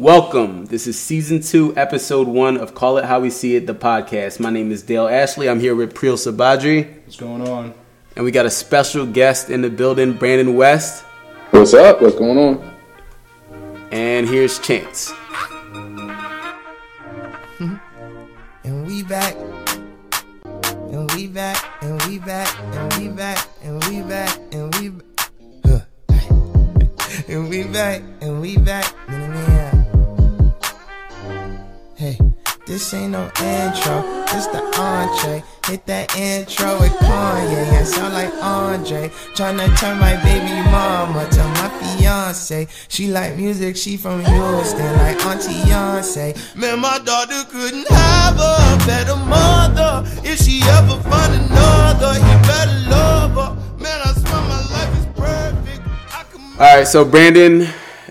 Welcome. This is season two, episode one of Call It How We See It, the podcast. My name is Dale Ashley. I'm here with Priel Sabadri, What's going on? and we got a special guest in the building, Brandon West. What's up? What's going on? And here's Chance. Mm-hmm. And we back. And we back. And we back. And we back. And we back. And we back. Huh. And we back. And we back. This ain't no intro. This the entree. Hit that intro with Kanye. I sound like Andre. Tryna turn my baby mama to my fiance. She like music, she from Houston, like Auntie Beyonce. Man, my daughter couldn't have a better mother. If she ever find another, he better love her. Man, I swear my life is perfect. All right, so Brandon,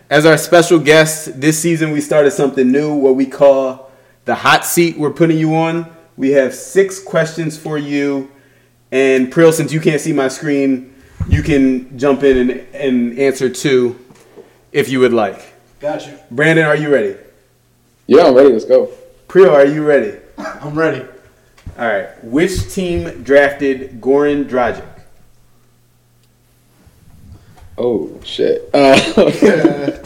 as our special guest, this season we started something new, what we call the hot seat we're putting you on. We have six questions for you. And Priel, since you can't see my screen, you can jump in and, and answer two if you would like. Got you. Brandon, are you ready? Yeah, I'm ready. Let's go. Priel, are you ready? I'm ready. All right. Which team drafted Goran Dragic? Oh shit. Uh,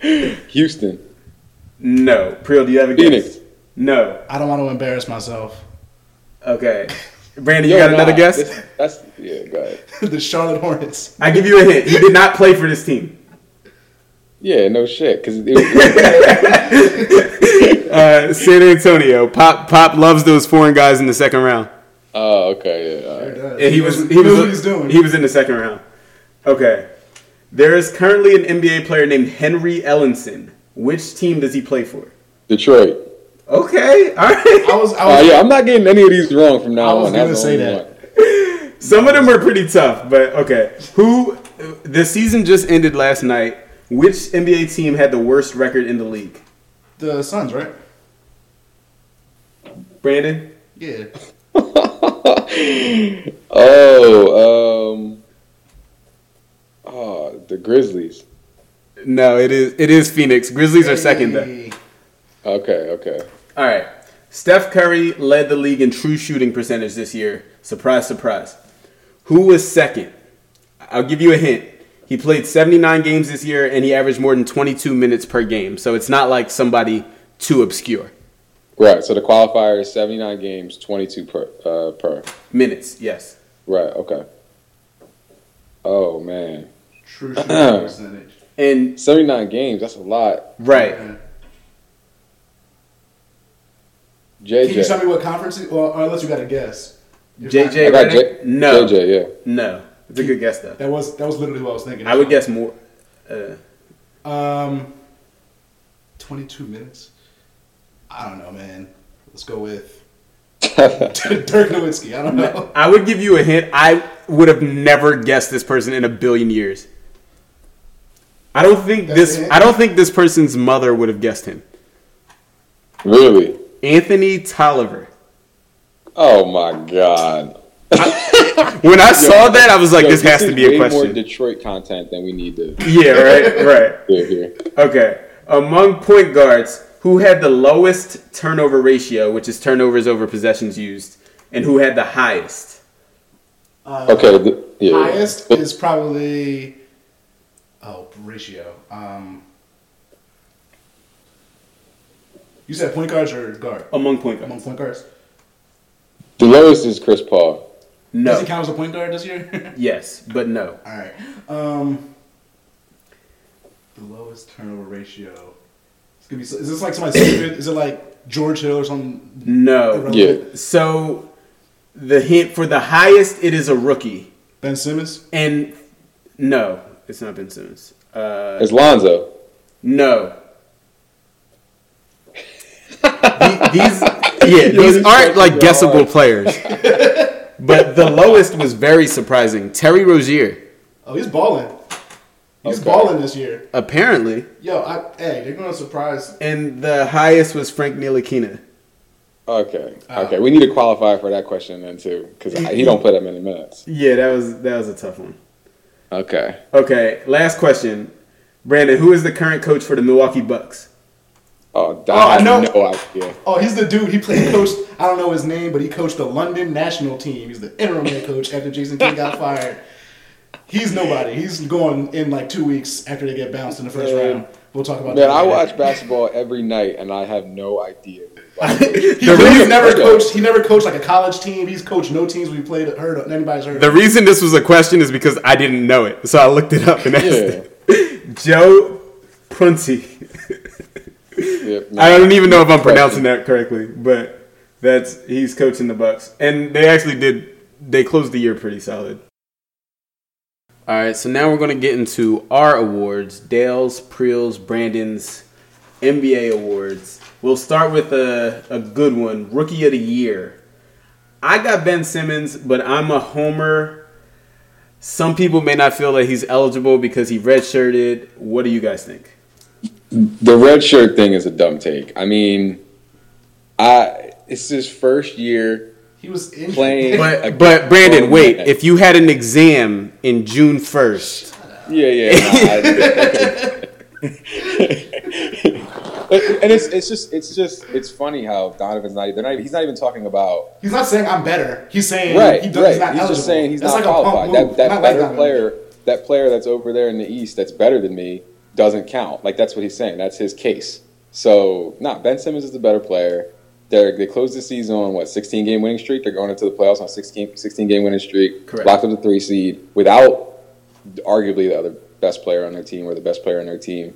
Houston. No. Priel, do you have a guess? Phoenix. No. I don't want to embarrass myself. Okay. Brandon, you Yo, got another guess? this- That's yeah. Go ahead. the Charlotte Hornets. I give you a hint. He did not play for this team. Yeah, no shit. Cause it, Uh, San Antonio. Pop Pop loves those foreign guys in the second round. oh, okay. Yeah. all right. And he was he was what he's doing. he was in the second round. Okay. There is currently an NBA player named Henry Ellenson. Which team does he play for? Detroit. Okay, all right. I was. I was. yeah, I'm not getting any of these wrong from now I was on. gonna That's say that. one. Some of them were pretty tough, but okay. Who? The season just ended last night. Which NBA team had the worst record in the league? The Suns, right? Brandon. Yeah. Oh, um, oh, the Grizzlies. No, it is it is Phoenix. Grizzlies are second though. Okay, okay. All right. Steph Curry led the league in true shooting percentage this year. Surprise, surprise. Who was second? I'll give you a hint. He played 79 games this year and he averaged more than 22 minutes per game. So it's not like somebody too obscure. Right. So the qualifier is 79 games, 22 per uh, per. Minutes, yes. Right. Okay. Oh man, True shooting percentage. And 79 games. That's a lot. right. Yeah. Can you tell me what conference? It, well, unless you got a guess. You're JJ I got J- No. JJ. Yeah. No. It's a good guess though. That was that was literally what I was thinking. I would guess more. Uh, Um, twenty-two minutes. I don't know, man. Let's go with Dirk Nowitzki. I don't know. I would give you a hint. I would have never guessed this person in a billion years. I don't think That's this. I don't think this person's mother would have guessed him. Really? Anthony Tolliver. Oh my god. When I saw that, I was like, Yo, "This has to is be a question." more. Detroit content than we need to Yeah, right, right. hear here. Okay. Among point guards, who had the lowest turnover ratio, which is turnovers over possessions used, and who had the highest? Uh, Okay. th- yeah. Highest is probably oh ratio. Um, you said point guards or guard? Among point guards. Among point guards. The lowest is Chris Paul. No. Does No. he count as a point guard this year? Yes, but no. All right. Um, the lowest turnover ratio. It's gonna be. Is this like somebody stupid? Is it like George Hill or something? No. irrelevant? Yeah. So, the hint for the highest, it is a rookie. Ben Simmons. And no, it's not Ben Simmons. Uh, It's Lonzo. no. The- these, yeah, these these aren't like guessable hard. players. But the lowest was very surprising. Terry Rozier, Oh, he's balling. He's Okay. balling this year. apparently, Yo, I, hey, they're gonna surprise. and the highest was Frank Ntilikina. Okay. Oh. Okay. We need to qualify for that question then too, because he don't play that many minutes. Yeah, that was that was a tough one. Okay. Okay, last question. Brandon, who is the current coach for the Milwaukee Bucks? Oh, Oh, I oh, I know. no idea. Oh, he's the dude. He played coach. I don't know his name, but he coached the London national team. He's the interim head coach after Jason Kidd got fired. He's nobody. He's going in like two weeks after they get bounced in the first Man. round. We'll talk about Man, that. I watch basketball every night, and I have no idea. He, The he's never coached. He never coached like a college team. He's coached no teams we played. Heard of, anybody's heard. Of The of. reason this was a question is because I didn't know it, so I looked it up and asked Yeah. it. Joe Prunty. Yep, no. I don't even know if I'm pronouncing that correctly, but that's he's coaching the Bucks, and they actually did. They closed the year pretty solid. All right, so now we're going to get into our awards: Dale's, Priel's, Brandon's NBA awards. We'll start with a, a good one, Rookie of the Year. I got Ben Simmons, but I'm a homer. Some people may not feel that he's eligible because he redshirted. What do you guys think? The red shirt thing is a dumb take. I mean, I it's his first year He was injured. playing. But but Brandon, Oh, wait. man. If you had an exam in June first, Yeah, yeah. nah, and it's it's just it's just it's funny how Donovan's not. They're not. He's not even talking about. He's not saying I'm better. He's saying Right, he does, right. he's not He's eligible. just saying he's That's not like a qualified. That that Not like better player, that player that's over there in the East, that's better than me, doesn't count. Like that's what he's saying. That's his case. So, nah, Ben Simmons is the better player. They're, they closed the season on what 16 game winning streak. They're going into the playoffs on 16, 16 game winning streak. Correct. Locked up the three seed without arguably the other best player on their team or the best player on their team.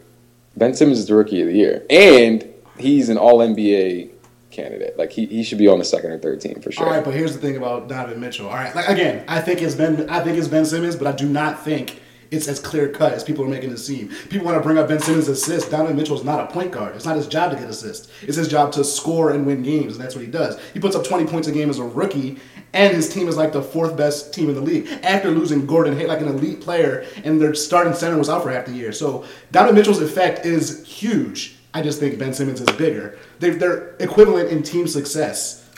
Ben Simmons is the rookie of the year, and he's an All NBA candidate. Like he, he should be on the second or third team for sure. All right, but here's the thing about Donovan Mitchell. All right, like again, I think it's Ben. I think it's Ben Simmons, but I do not think it's as clear cut as people are making it seem. People want to bring up Ben Simmons' assists. Donovan Mitchell is not a point guard. It's not his job to get assists. It's his job to score and win games, and that's what he does. He puts up 20 points a game as a rookie, and his team is like the fourth best team in the league after losing Gordon Hayward, like an elite player, and their starting center was out for half the year. So Donovan Mitchell's effect is huge. I just think Ben Simmons is bigger. They're, they're equivalent in team success.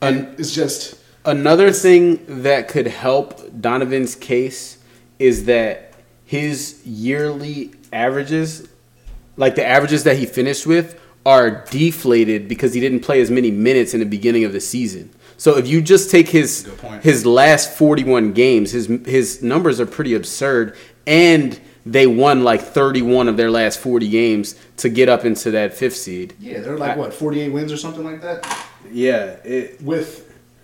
And it's just another thing that could help Donovan's case is that his yearly averages, like the averages that he finished with, are deflated because he didn't play as many minutes in the beginning of the season. So if you just take his his last 41 games, his his numbers are pretty absurd and they won like 31 of their last 40 games to get up into that fifth seed. Yeah, they're like what, 48 wins or something like that? Yeah, it, With There-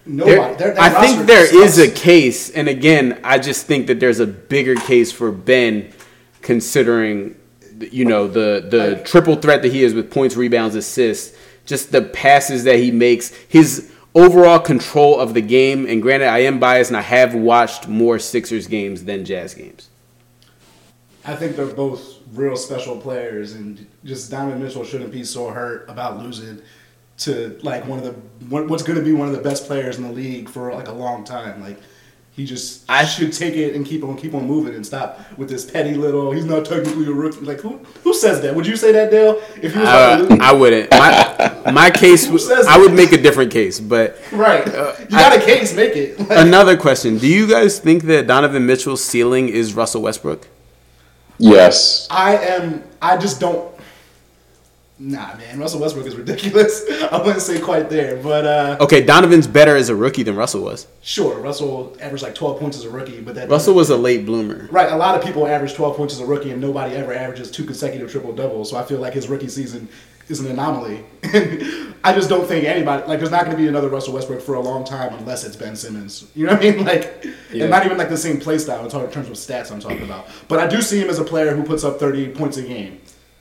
nobody. Their I think there is a case, and again, I just think that there's a bigger case for Ben, considering you know the the Like- triple threat that he is with points, rebounds, assists, just the passes that he makes, his overall control of the game. And granted, I am biased, and I have watched more Sixers games than Jazz games. I think they're both real special players, and just Donovan Mitchell shouldn't be so hurt about losing to like one of the what's going to be one of the best players in the league for like a long time. Like he just I- should take it and keep on keep on moving and stop with this petty little. He's not technically a rookie. Like who who says that? Would you say that, Dale? If he was Uh, lose? I wouldn't. My, my case, Who says I would that? make a different case, but right, uh, you got a case, make it. Like, another question: Do you guys think that Donovan Mitchell's ceiling is Russell Westbrook? yes. I am. I just don't. Nah, man. Russell Westbrook is ridiculous. I wouldn't say quite there, but uh, Okay, Donovan's better as a rookie than Russell was. sure. Russell averaged like 12 points as a rookie, but that Russell was a late bloomer. Right, a lot of people average 12 points as a rookie, and nobody ever averages two consecutive triple doubles. So I feel like his rookie season is an anomaly. I just don't think anybody like there's not going to be another Russell Westbrook for a long time unless it's Ben Simmons. You know what I mean? Like, Yeah. and not even like the same play style in terms of stats I'm talking about. But I do see him as a player who puts up 30 points a game.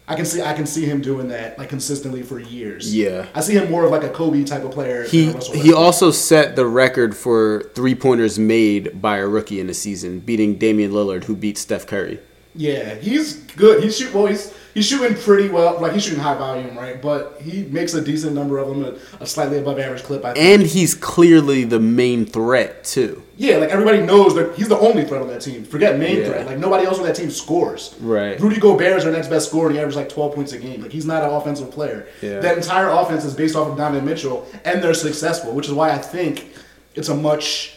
I can see I can see him doing that like consistently for years. Yeah. I see him more of like a Kobe type of player. He he also set the record for three pointers made by a rookie in a season, beating Damian Lillard, who beat Steph Curry. Yeah, he's good. He's shoot well. He's he's shooting pretty well. Like he's shooting high volume, right? But he makes a decent number of them, a, a slightly above average clip. I think. And he's clearly the main threat too. yeah, like everybody knows that he's the only threat on that team. Forget main Yeah. threat. Like nobody else on that team scores. Right. Rudy Gobert is our next best scorer, and he averages like twelve points a game. Like he's not an offensive player. Yeah. That entire offense is based off of Donovan Mitchell, and they're successful, which is why I think it's a much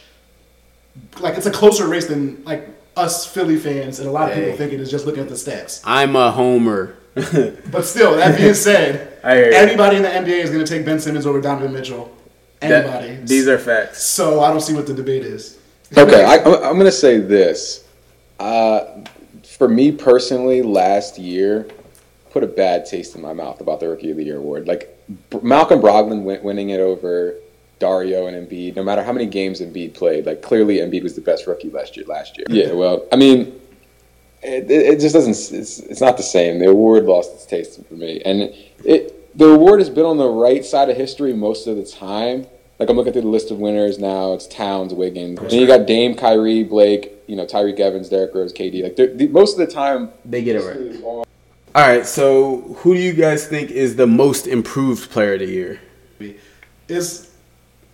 like it's a closer race than like us Philly fans and a lot of Hey. people think it is just looking at the stats. I'm a homer. But still, that being said, I hear you. Anybody in the NBA is going to take Ben Simmons over Donovan Mitchell. That- Anybody. these are facts. so I don't see what the debate is. Okay, I, I'm, I'm going to say this. Uh, for me personally, last year put a bad taste in my mouth about the Rookie of the Year award. Like B- Malcolm Brogdon win- winning it over Dario and Embiid. No matter how many games Embiid played, like clearly Embiid was the best rookie last year. Last year, yeah. Well, I mean, it, it, it just doesn't. It's, it's not the same. The award lost its taste for me, and it, it the award has been on the right side of history most of the time. Like I'm looking through the list of winners now. It's Towns, Wiggins. Then you got Dame, Kyrie, Blake. You know Tyreke Evans, Derrick Rose, KD. Like they're- the, most of the time, They get it right. All right, so who do you guys think is the most improved player of the year? is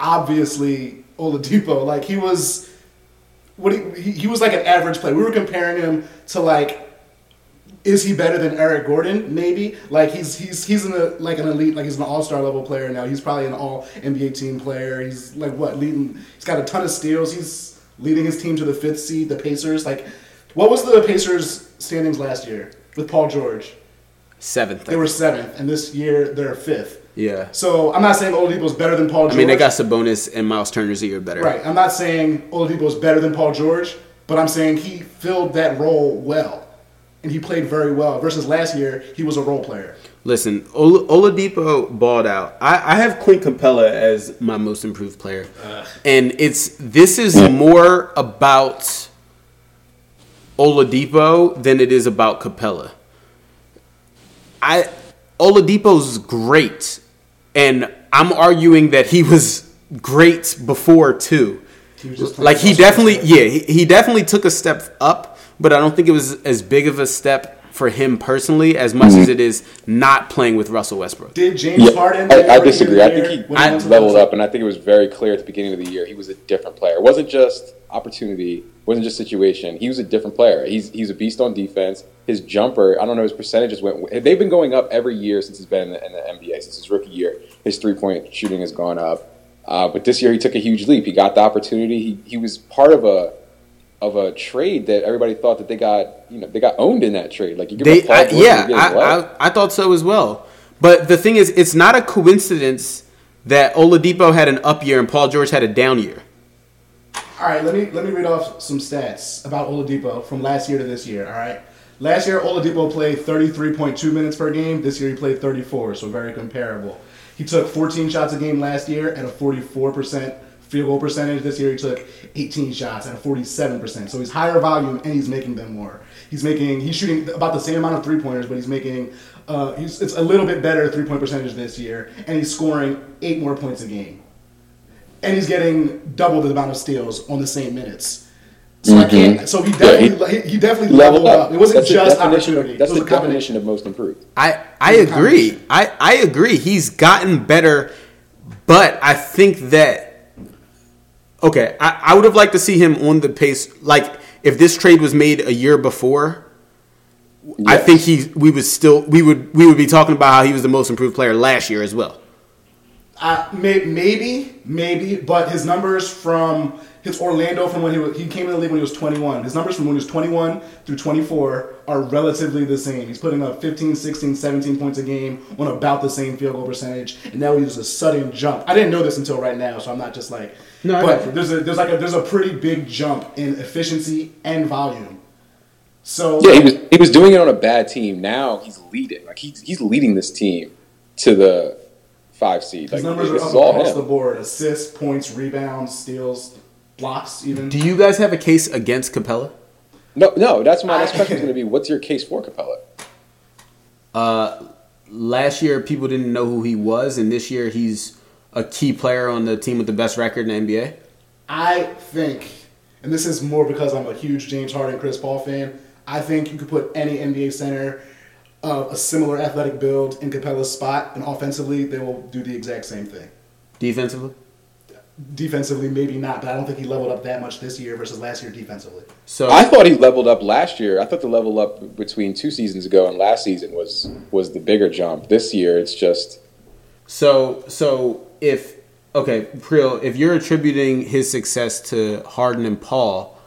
obviously Oladipo. Like he was, what he, he he was like an average player. We were comparing him to like, is he better than Eric Gordon? Maybe. Like he's he's he's in a like an elite, like he's an all star level player now. He's probably an all NBA team player. He's like what leading? He's got a ton of steals. He's leading his team to the fifth seed, the Pacers. Like, what was the Pacers standings last year with Paul George? Seventh. They were seventh, and this year they're fifth. Yeah. So I'm not saying Oladipo's better than Paul George. I mean, they got Sabonis and Miles Turner's a year better. right. I'm not saying Oladipo's better than Paul George, but I'm saying he filled that role well, and he played very well. Versus last year, he was a role player. Listen, Ol- Oladipo balled out. I, I have Clint Capela as my most improved player, and it's this is more about Oladipo than it is about Capela. I Oladipo's great, and I'm arguing that he was great before too. He was just Like he definitely, yeah, he, he definitely took a step up, but I don't think it was as big of a step for him personally as much as it is not playing with Russell Westbrook. Did James Yeah, Harden? I, I disagree. I think he when went to the leveled up, and I think it was very clear at the beginning of the year he was a different player. It wasn't just opportunity, it wasn't just situation. He was a different player. He's he's a beast on defense. His jumper, I don't know, his percentages went. They've been going up every year since he's been in the, in the NBA since his rookie year. His three point shooting has gone up, uh, but this year he took a huge leap. He got the opportunity. He he was part of a of a trade that everybody thought that they got you know they got owned in that trade. Like you give They, I, yeah, you get his leg. I, I, I thought so as well. But the thing is, it's not a coincidence that Oladipo had an up year and Paul George had a down year. All right, let me let me read off some stats about Oladipo from last year to this year. All right, last year Oladipo played 33.2 minutes per game. This year he played 34, so very comparable. He took 14 shots a game last year at a 44% field goal percentage. This year he took 18 shots at a 47%. So he's higher volume and he's making them more. He's making he's shooting about the same amount of three pointers, but he's making uh, he's, it's a little bit better three point percentage this year, and he's scoring eight more points a game and he's getting double the amount of steals on the same minutes. So I can't. So he definitely he, he definitely leveled up. It wasn't That's the just definition of- opportunity. That's the combination. definition of most improved. I I agree. I I agree. He's gotten better, but I think that okay. I, I would have liked to see him on the pace. Like if this trade was made a year before, I think he we would still we would we would be talking about how he was the most improved player last year as well. Uh, may, maybe, maybe, but his numbers from his Orlando from when he was, he came in the league when he was 21. His numbers from when he was 21 through 24 are relatively the same. He's putting up 15, 16, 17 points a game on about the same field goal percentage, and now he's a sudden jump. I didn't know this until right now, so I'm not just like. No, I got you. but there's a there's like a there's a pretty big jump in efficiency and volume. So Yeah, he was he was doing it on a bad team. Now he's leading. Like he's he's leading this team to the five seed. his Like numbers are up all across the board: assists, points, rebounds, steals, blocks, even. Do you guys have a case against Capela? No, no. That's my next question is going to be: What's your case for Capela? Uh, last year people didn't know who he was, and this year he's a key player on the team with the best record in the NBA. I think, and this is more because I'm a huge James Harden, Chris Paul fan. I think you could put any NBA center, of a similar athletic build in Capela's spot, and offensively they will do the exact same thing. Defensively, Defensively, maybe not, but I don't think he leveled up that much this year versus last year defensively. so I thought he leveled up last year. I thought the level up between two seasons ago and last season was was the bigger jump. This year, it's just So so if okay, Priel, if you're attributing his success to Harden and Paul,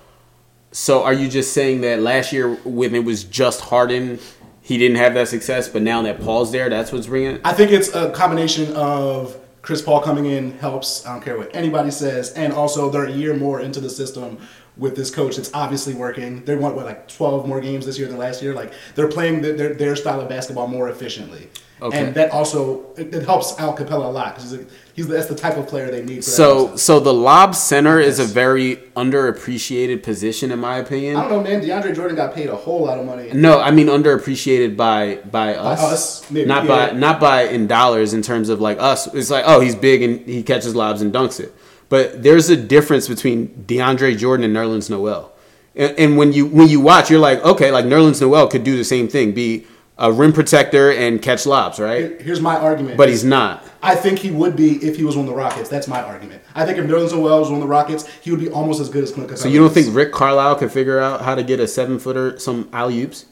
so are you just saying that last year when it was just Harden, he didn't have that success, but now that Paul's there, that's what's bringing it. I think it's a combination of Chris Paul coming in helps. I don't care what anybody says, and also they're a year more into the system with this coach. It's obviously working. They want what like twelve more games this year than last year. Like they're playing the, their their style of basketball more efficiently, Okay. and that also it, it helps Al Capela a lot because he's, he's that's the type of player they need. For So, so the lob center is a very underappreciated position, in my opinion. I don't know, man. DeAndre Jordan got paid a whole lot of money. No, I mean underappreciated by by us, us, maybe, not yeah. by not by in dollars in terms of like us. It's like oh he's big and he catches lobs and dunks it, but there's a difference between DeAndre Jordan and Nerlens Noel, and, and when you when you watch, you're like okay, like Nerlens Noel could do the same thing, be a rim protector and catch lobs, right? Here's my argument. But he's not. I think he would be if he was on the Rockets. That's my argument. I think if Nerlens Noel was on the Rockets, he would be almost as good as Clint Capela. So you don't think Rick Carlisle could figure out how to get a seven footer some alley oops?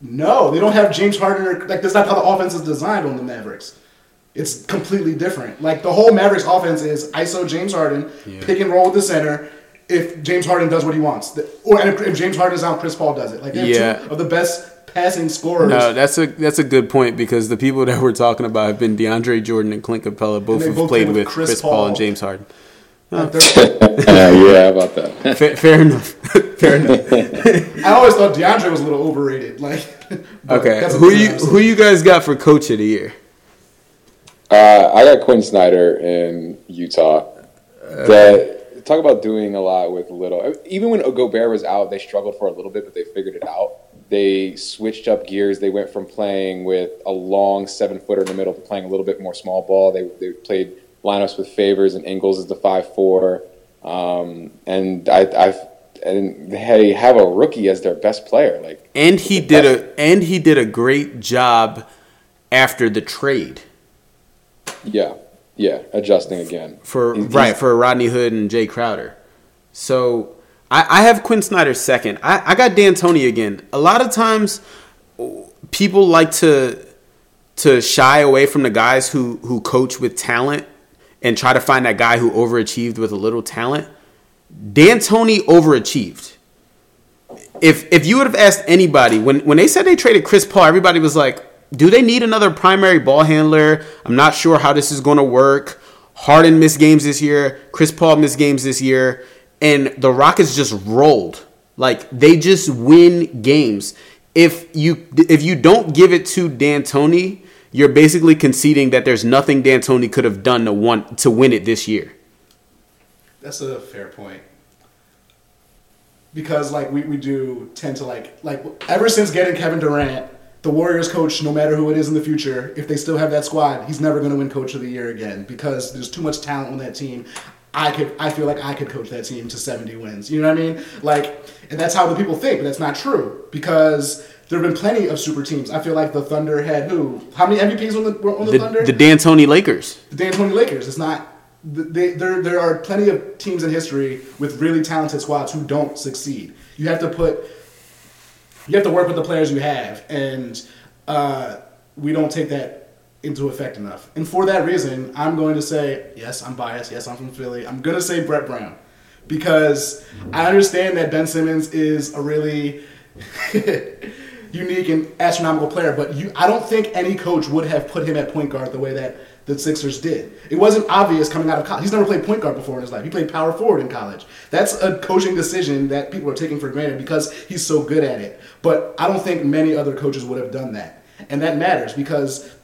No, they don't have James Harden. Or, like that's not how the offense is designed on the Mavericks. It's completely different. Like the whole Mavericks offense is ISO James Harden, pick and roll with the center. If James Harden does what he wants, or and if, if James Harden is out, Chris Paul does it. Like they have Yeah. two of the best passing scorers. No, that's a that's a good point because the people that we're talking about have been DeAndre Jordan and Clint Capela, both they have both played played with with Chris, Chris Paul. Paul. and James Harden. Uh, yeah, about that? Fair, fair enough. fair enough. I always thought DeAndre was a little overrated. Like, Okay, that's who you episode. who you guys got for coach of the year? Uh, I got Quin Snyder in Utah. That talk about doing a lot with little. Even when Gobert was out, they struggled for a little bit, but they figured it out. They switched up gears. They went from playing with a long seven footer in the middle to playing a little bit more small ball. They they played lineups with Favors and Ingles as the five four, um, and I I've, and they have a rookie as their best player. Like And he did a and he did a great job after the trade yeah, yeah, adjusting again for He's- right for Rodney Hood and Jae Crowder. So I, I have Quin Snyder second. I, I got D'Antoni again. A lot of times people like to to shy away from the guys who who coach with talent and try to find that guy who overachieved with a little talent. D'Antoni overachieved. If if you would have asked anybody when when they said they traded Chris Paul, everybody was like, "Do they need another primary ball handler?" I'm not sure how this is going to work. Harden missed games this year. Chris Paul missed games this year, and the Rockets just rolled. Like they just win games. If you if you don't give it to D'Antoni, you're basically conceding that there's nothing D'Antoni could have done to want to win it this year. That's a fair point. Because like we, we do tend to like like ever since getting Kevin Durant, the Warriors coach, no matter who it is in the future, if they still have that squad, he's never going to win Coach of the Year again because there's too much talent on that team. I could I feel like I could coach that team to 70 wins. You know what I mean? Like, and that's how the people think, but that's not true because there have been plenty of super teams. I feel like the Thunder had who? How many MVPs on the on the, The, Thunder? the D'Antoni Lakers. the D'Antoni Lakers. It's not. They, there, there are plenty of teams in history with really talented squads who don't succeed. You have to put, you have to work with the players you have, and uh, we don't take that into effect enough. And for that reason, I'm going to say yes. I'm biased. Yes, I'm from Philly. I'm going to say Brett Brown because I understand that Ben Simmons is a really unique and astronomical player, but you, I don't think any coach would have put him at point guard the way that the Sixers did. It wasn't obvious coming out of college. He's never played point guard before in his life. He played power forward in college. That's a coaching decision that people are taking for granted because he's so good at it. But I don't think many other coaches would have done that. And that matters because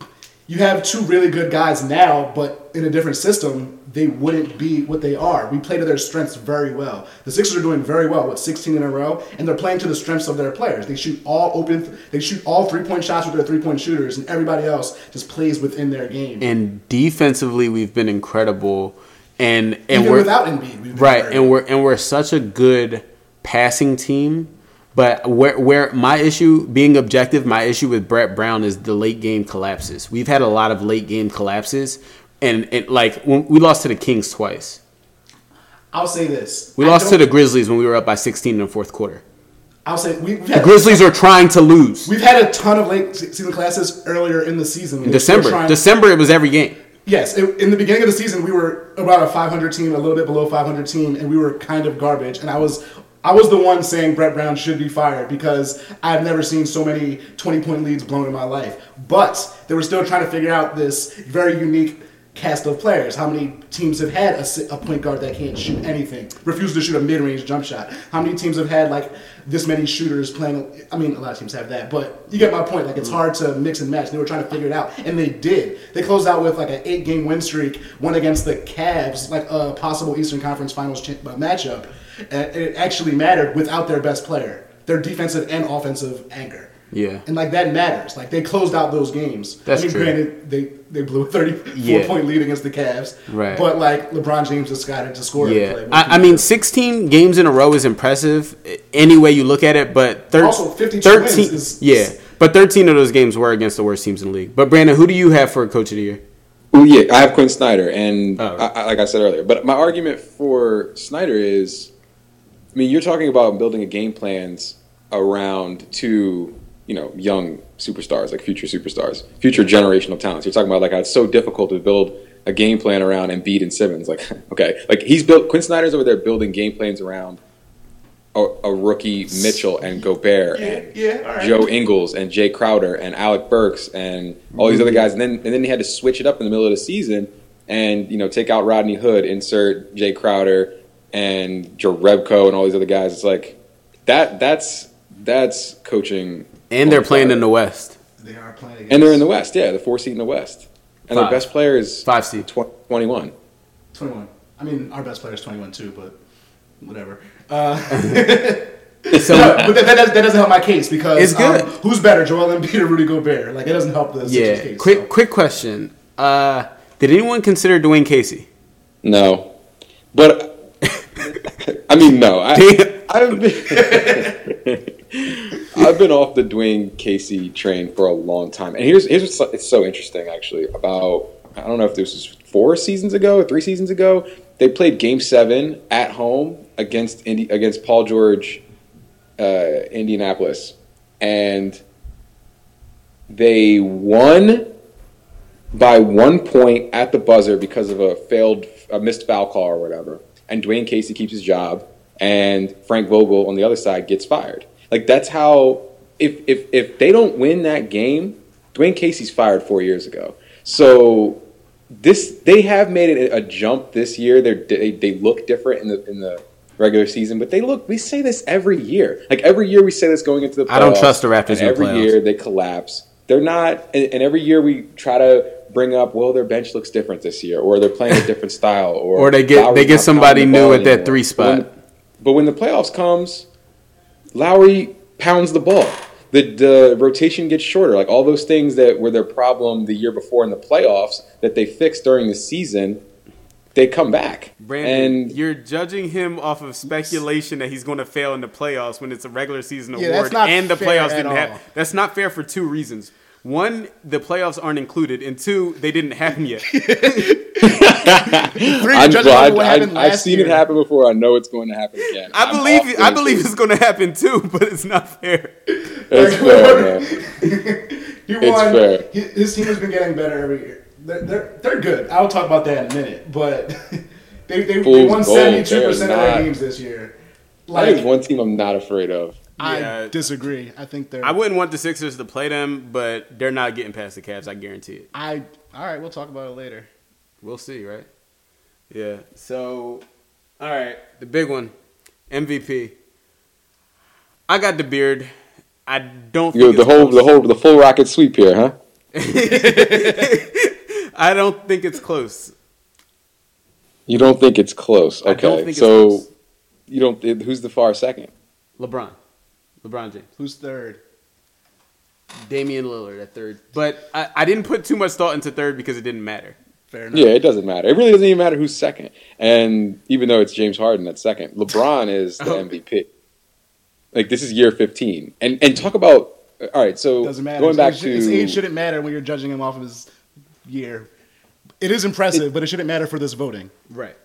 you have two really good guys now, but in a different system, they wouldn't be what they are. We play to their strengths very well. The Sixers are doing very well with 16 in a row, and they're playing to the strengths of their players. They shoot all open, they shoot all three point shots with their three point shooters, and everybody else just plays within their game. And defensively, we've been incredible. And and Even we're without Embiid, right, and we're and we're such a good passing team. But where where my issue, being objective, my issue with Brett Brown is the late game collapses. We've had a lot of late game collapses, and it, like we lost to the Kings twice. I'll say this: We I lost to the Grizzlies when we were up by 16 in the fourth quarter. I'll say we, The Grizzlies are trying to lose. we've had a ton of late season classes earlier in the season. In December, December it was every game. Yes, it, in the beginning of the season, we were about a 500 team, a little bit below 500 team, and we were kind of garbage. And I was I was the one saying Brett Brown should be fired because I've never seen so many 20 point leads blown in my life. But they were still trying to figure out this very unique cast of players. How many teams have had a, a point guard that can't shoot anything, refuses to shoot a mid range jump shot? How many teams have had like this many shooters playing? I mean, a lot of teams have that, but you get my point. Like it's hard to mix and match. They were trying to figure it out, and they did. They closed out with like an eight game win streak, one against the Cavs, like a possible Eastern Conference Finals ch- matchup. And it actually mattered without their best player, their defensive and offensive anchor. Yeah. And like that matters. Like they closed out those games. That's I mean, true. granted, they they blew a 34 Yeah. point lead against the Cavs. Right. But like LeBron James decided to score. Yeah, Like, I, I mean, 16 games in a row is impressive any way you look at it. But thir- Also, 52 13, wins is- yeah, but 13 of those games were against the worst teams in the league. But Brandon, who do you have for a coach of the year? Oh yeah, I have Quin Snyder, and Oh. I, I, like I said earlier, but my argument for Snyder is, I mean, you're talking about building a game plans around two, you know, young superstars, like future superstars, future generational talents. You're talking about like how it's so difficult to build a game plan around Embiid and Simmons. Like, okay, like he's built Quin Snyder's over there building game plans around a, a rookie Mitchell and Gobert Yeah, and yeah, right. Joe Ingles and Jae Crowder and Alec Burks and all these other guys, and then and then he had to switch it up in the middle of the season and you know take out Rodney Hood, insert Jae Crowder and Jerebko and all these other guys. It's like that. That's that's coaching, And they're playing fire. in the West, They are playing against. and they're in the West. Yeah, the four seed in the West, and Five. their best player is five seed. tw- twenty-one. 21. I mean, our best player is 21 too, but whatever. Uh, So but that, that, does, that doesn't help my case because It's good. um, who's better, Joel Embiid or Rudy Gobert? Like it doesn't help the Sixers yeah, case. quick so. quick question. Uh, did anyone consider Dwane Casey? No, but I mean, no. I. I've been I've been off the Dwane Casey train for a long time, and here's here's what's it's so interesting actually about I don't know if this was four seasons ago or three seasons ago. They played Game Seven at home against Indi- against Paul George, uh, Indianapolis, and they won by one point at the buzzer because of a failed, a missed foul call or whatever. And Dwane Casey keeps his job, and Frank Vogel on the other side gets fired. Like that's how. If if if they don't win that game, Dwane Casey's fired four years ago. So this they have made it a jump this year. They're, they they look different in the in the regular season, but they look. We say this every year. Like every year we say this going into the. Playoffs, I don't trust the Raptors and in the every playoffs. year they collapse. They're not, and, and every year we try to bring up, well, their bench looks different this year, or they're playing a different style, or Or they get- Lowry's they get somebody new ball at that anymore. three But spot. when- But when the playoffs comes, Lowry pounds the ball. The, the rotation gets shorter. Like all those things that were their problem the year before in the playoffs that they fixed during the season, they come back. Brandon, and you're judging him off of speculation that he's going to fail in the playoffs when it's a regular season Yeah, award and the playoffs didn't all. happen. That's not fair for two reasons. One, the playoffs aren't included, and two, they didn't happen yet. Three, I'm, judging well, on what I, happened I, I've seen year. it happen before. I know it's going to happen again. I I'm believe off I believe it's going to happen too, but it's not fair. It's fair, man. He It's won. fair. His, his team has been getting better every year. They're, they're, they're good. I'll talk about that in a minute. But they, they, they won 72% of their games this year. That is Like, one team I'm not afraid of. Yeah. I disagree. I think they're. I wouldn't want the Sixers to play them, but they're not getting past the Cavs. I guarantee it. I. All right, we'll talk about it later. We'll see, right? Yeah. So, all right, the big one, MVP. I got the beard. I don't You think the whole, close. the whole, the full rocket sweep here, huh? I don't think it's close. You don't think it's close? Okay, I don't think it's so close. you don't. Who's the far second? LeBron, LeBron James, Who's third? Damian Lillard at third. But I, I didn't put too much thought into third because it didn't matter. Fair enough. Yeah, it doesn't matter. It really doesn't even matter who's second. And even though it's James Harden that's second, LeBron is the Oh. MVP. Like this is year 15, and and talk about. Uh, all right, so Doesn't matter. going back his, to his age shouldn't matter when you're judging him off of his year. It is impressive, but it shouldn't matter for this voting. Right.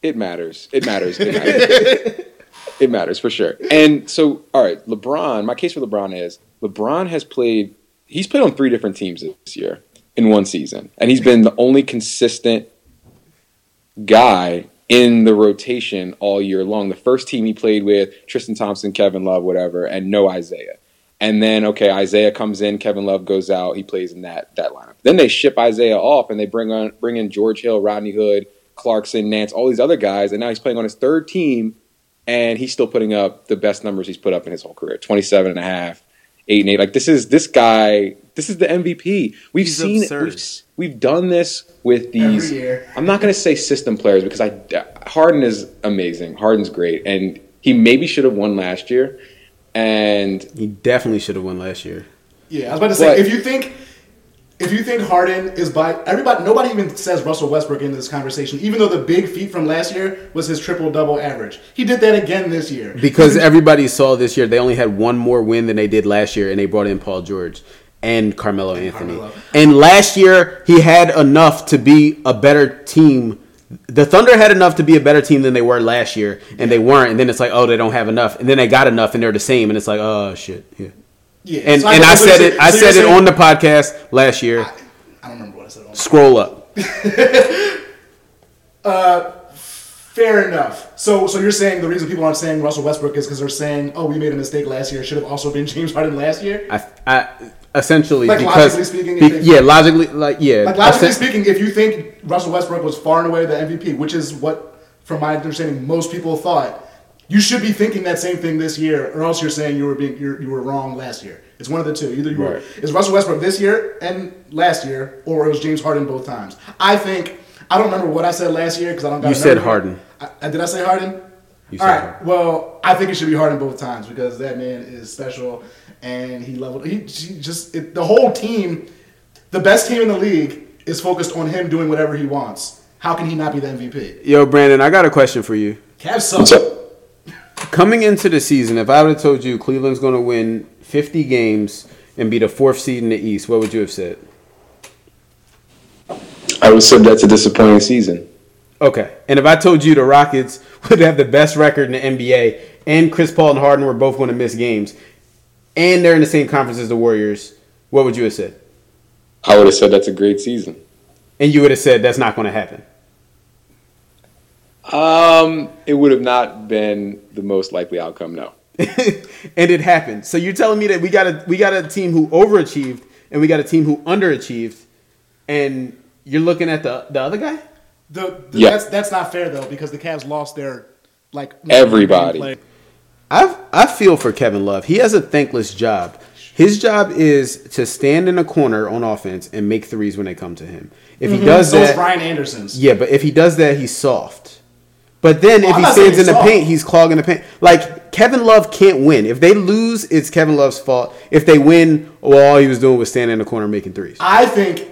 It matters. It matters. It matters. it matters for sure. And so, all right, LeBron. My case for LeBron is LeBron has played. He's played on three different teams this year in one season, and he's been the only consistent guy in the rotation all year long. The first team he played with Tristan Thompson, Kevin Love, whatever, and no Isaiah. And then okay, Isaiah comes in, Kevin Love goes out, he plays in that that lineup. Then they ship Isaiah off and they bring on bring in George Hill, Rodney Hood, Clarkson, Nance, all these other guys, and now he's playing on his third team and he's still putting up the best numbers he's put up in his whole career. 27 and a half, 8 and 8. Like this is this guy, this is the MVP. We've He's seen we've, we've done this with these I'm not going to say system players because I Harden is amazing. Harden's great and he maybe should have won last year. And He definitely should have won last year. Yeah, I was about to say But- if you think if you think Harden is by everybody, nobody even says Russell Westbrook in this conversation. Even though the big feat from last year was his triple double average, he did that again this year. Because everybody saw this year they only had one more win than they did last year, and they brought in Paul George and Carmelo Anthony. Carmelo. And last year he had enough to be a better team. The Thunder had enough to be a better team than they were last year, and they weren't. And then it's like, oh, they don't have enough. And then they got enough, and they're the same. And it's like, oh shit, yeah. Yeah, And so and I so said it. I so said it on the podcast last year. I don't remember what I said. On Scroll up. uh, Fair enough. So, so you're saying the reason people aren't saying Russell Westbrook is because they're saying, "Oh, we made a mistake last year. It should have also been James Harden last year." I, I essentially Like, because logically speaking, be- they- yeah, logically, like yeah, Like logically speaking, if you think Russell Westbrook was far and away the MVP, which is what, from my understanding, most people thought, you should be thinking that same thing this year, or else you're saying you were being you're, you were wrong last year. It's one of the two. Either you were Right. is Russell Westbrook this year and last year, or it was James Harden both times. I think I don't remember what I said last year because I don't. got You said. Harden. I, I- did I say Harden? You All said right. Harden. Well, I think it should be Harden both times because that man is special, and he leveled. He, he just it, the whole team, the best team in the league, is focused on him doing whatever he wants. How can he not be the MVP? Yo, Brandon, I got a question for you. Cavs suck. Coming into the season, if I would have told you Cleveland's going to win 50 games and be the fourth seed in the East, what would you have said? I would have said that's a disappointing season. Okay. And if I told you the Rockets would have the best record in the NBA and Chris Paul and Harden were both going to miss games and they're in the same conference as the Warriors, what would you have said? I would have said that's a great season. And you would have said that's not going to happen. Um, it would have not been the most likely outcome. No. and it happened. So you're telling me that we got a we got a team who overachieved and we got a team who underachieved, and you're looking at the the other guy. The, the, Yeah. That's that's not fair though because the Cavs lost their like Everybody. I I feel for Kevin Love. He has a thankless job. His job is to stand in a corner on offense and make threes when they come to him. If he does So that, Brian Anderson's. yeah, but if he does that, he's soft. But then Well, if he stands in the paint, he's clogging the paint. Like Kevin Love can't win. If they lose, it's Kevin Love's fault. If they win, well, all he was doing was standing in the corner making threes. I think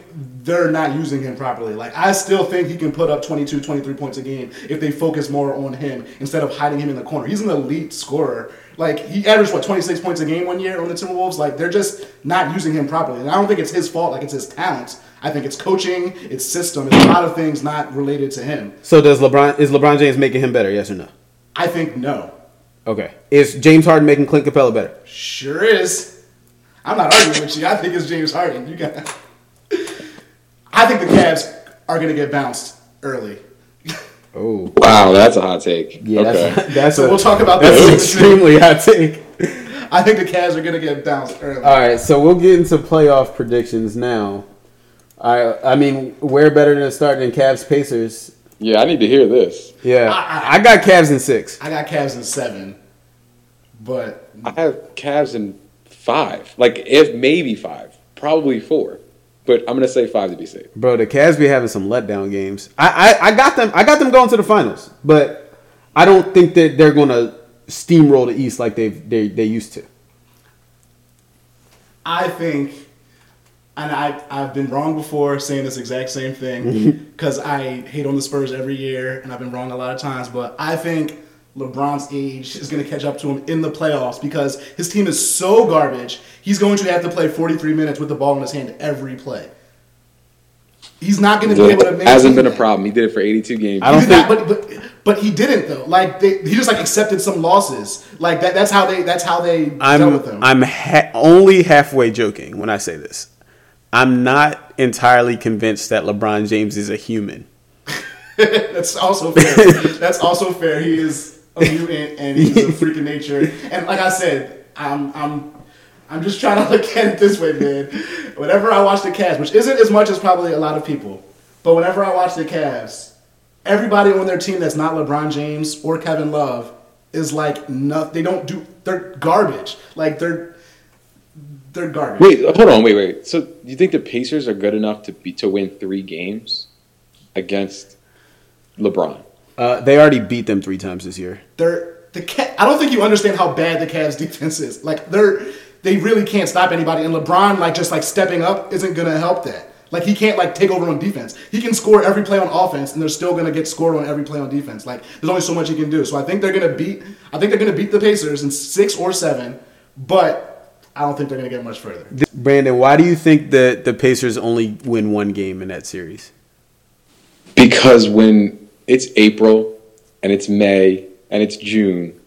they're not using him properly. Like I still think he can put up 22, 23 points a game if they focus more on him instead of hiding him in the corner. He's an elite scorer. Like he averaged what 26 points a game one year on the Timberwolves. Like they're just not using him properly. And I don't think it's his fault. Like it's his talent. I think it's coaching, it's system, it's a lot of things not related to him. So does LeBron is LeBron James making him better? Yes or no? I think no. Okay. Is James Harden making Clint Capela better? Sure is. I'm not arguing with you. I think it's James Harden. You got. I think the Cavs are going to get bounced early. Oh, Wow, that's a hot take. yeah. okay. That's, that's So a, we'll talk about that's that. an extremely hot take. I think the Cavs are going to get bounced early. All right, so we'll get into playoff predictions now. I I mean, where better than starting in Cavs Pacers? yeah, I need to hear this. Yeah, I- I, got Cavs in six. I got Cavs in seven, but I have Cavs in five. Like if maybe five, probably four, but I'm gonna say five to be safe. Bro, the Cavs be having some letdown games. I, I, I got them. I got them going to the finals, but I don't think that they're gonna steamroll the East like they they they used to. I think, and I I've been wrong before saying this exact same thing because I hate on the Spurs every year, and I've been wrong a lot of times. But I think LeBron's age is going to catch up to him in the playoffs because his team is so garbage. He's going to have to play 43 minutes with the ball in his hand every play. He's not going to be able to. It hasn't been a problem. He did it for 82 games. I don't He did not- but, but but he didn't though. Like they, he just like accepted some losses. Like that. That's how they. That's how they dealt I'm with him. I'm ha- only halfway joking when I say this. I'm not entirely convinced that LeBron James is a human. That's also fair. That's also fair. He is a mutant and he's a freak of nature. And like I said, I'm I'm I'm just trying to look at it this way, man. Whenever I watch the Cavs, which isn't as much as probably a lot of people, but whenever I watch the Cavs, everybody on their team that's not LeBron James or Kevin Love is like no, they don't do. They're garbage. Like they're they're garbage. Wait, hold on, wait, wait. So you think the Pacers are good enough to be to win three games against LeBron? Uh, they already beat them three times this year. They're the Ca- I don't think you understand how bad the Cavs defense is. Like they're they really can't stop anybody, and LeBron like just like stepping up isn't gonna help that. Like he can't like take over on defense. He can score every play on offense, and they're still gonna get scored on every play on defense. Like there's only so much he can do. So I think they're gonna beat. I think they're gonna beat the Pacers in six or seven, but I don't think they're gonna get much further. Brandon, why do you think that the Pacers only win one game in that series? Because when it's April and it's May and it's June,